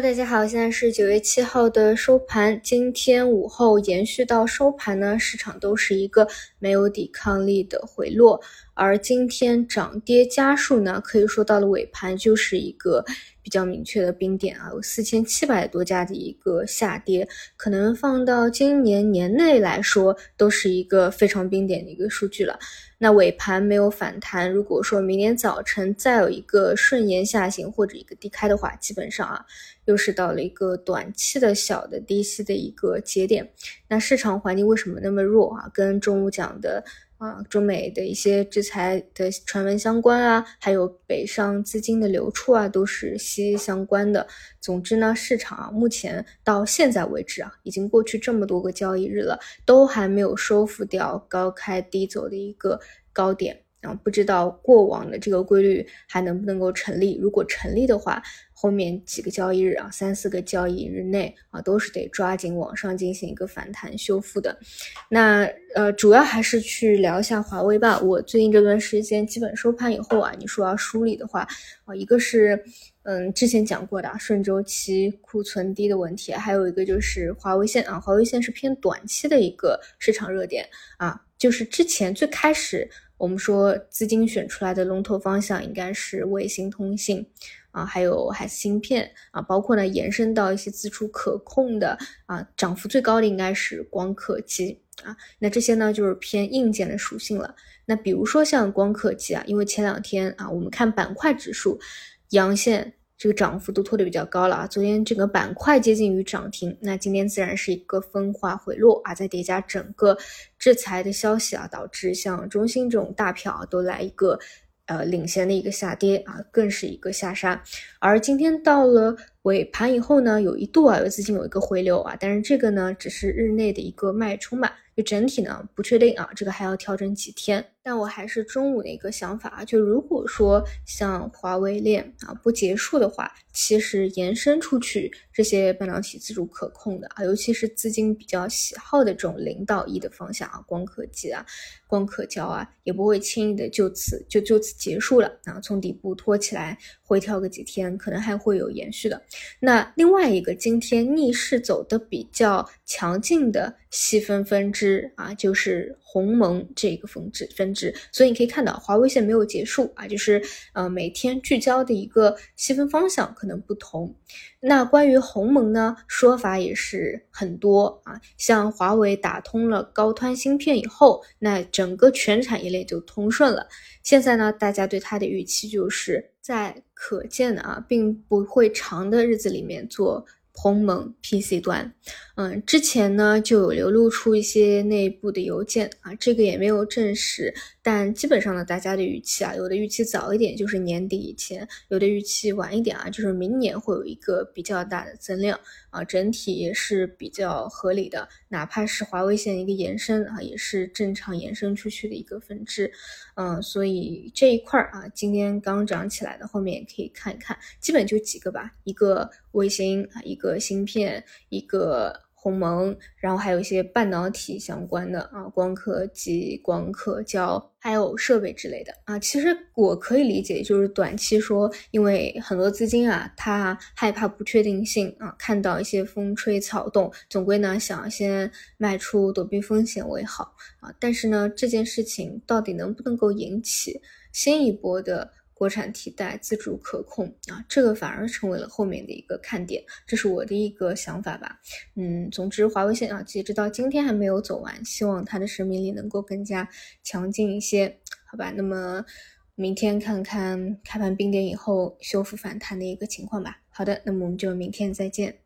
大家好，现在是九月七号的收盘。今天午后延续到收盘呢，市场都是一个没有抵抗力的回落。而今天涨跌家数呢，可以说到了尾盘就是一个比较明确的冰点啊，有四千七百多家的一个下跌，可能放到今年年内来说，都是一个非常冰点的一个数据了。那尾盘没有反弹，如果说明天早晨再有一个顺延下行或者一个低开的话，基本上啊，又是到了一个短期的小的低吸的一个节点。那市场环境为什么那么弱啊？跟中午讲的。啊，中美的一些制裁的传闻相关啊，还有北上资金的流出啊，都是息息相关的。总之呢，市场啊，目前到现在为止啊，已经过去这么多个交易日了，都还没有收复掉高开低走的一个高点。啊，不知道过往的这个规律还能不能够成立？如果成立的话，后面几个交易日啊，三四个交易日内啊，都是得抓紧往上进行一个反弹修复的。那呃，主要还是去聊一下华为吧。我最近这段时间基本收盘以后啊，你说要梳理的话啊，一个是嗯之前讲过的顺周期库存低的问题，还有一个就是华为线啊，华为线是偏短期的一个市场热点啊，就是之前最开始。我们说资金选出来的龙头方向应该是卫星通信啊，还有还是芯片啊，包括呢延伸到一些自主可控的啊，涨幅最高的应该是光刻机啊。那这些呢就是偏硬件的属性了。那比如说像光刻机啊，因为前两天啊，我们看板块指数阳线。这个涨幅都拖得比较高了啊！昨天整个板块接近于涨停，那今天自然是一个分化回落啊，再叠加整个制裁的消息啊，导致像中兴这种大票啊都来一个呃领先的一个下跌啊，更是一个下杀。而今天到了尾盘以后呢，有一度啊有资金有一个回流啊，但是这个呢只是日内的一个脉冲吧，就整体呢不确定啊，这个还要调整几天。但我还是中午的一个想法啊，就如果说像华为链啊不结束的话，其实延伸出去这些半导体自主可控的啊，尤其是资金比较喜好的这种零到一的方向啊，光刻机啊、光刻胶啊，也不会轻易的就此就就此结束了啊，从底部拖起来回调个几天，可能还会有延续的。那另外一个今天逆势走的比较强劲的细分分支啊，就是鸿蒙这个分支分支。所以你可以看到，华为线没有结束啊，就是呃每天聚焦的一个细分方向可能不同。那关于鸿蒙呢，说法也是很多啊，像华为打通了高端芯片以后，那整个全产业链就通顺了。现在呢，大家对它的预期就是在可见的啊，并不会长的日子里面做。鸿蒙 PC 端，嗯，之前呢就有流露出一些内部的邮件啊，这个也没有证实，但基本上呢，大家的预期啊，有的预期早一点就是年底以前，有的预期晚一点啊，就是明年会有一个比较大的增量啊，整体也是比较合理的，哪怕是华为线一个延伸啊，也是正常延伸出去的一个分支，嗯，所以这一块儿啊，今天刚涨起来的，后面也可以看一看，基本就几个吧，一个卫星啊，一个。个芯片，一个鸿蒙，然后还有一些半导体相关的啊，光刻机、光刻胶，还有设备之类的啊。其实我可以理解，就是短期说，因为很多资金啊，他害怕不确定性啊，看到一些风吹草动，总归呢想先卖出，躲避风险为好啊。但是呢，这件事情到底能不能够引起新一波的？国产替代自主可控啊，这个反而成为了后面的一个看点，这是我的一个想法吧。嗯，总之华为线啊，截止到今天还没有走完，希望它的生命力能够更加强劲一些，好吧？那么明天看看开盘冰点以后修复反弹的一个情况吧。好的，那么我们就明天再见。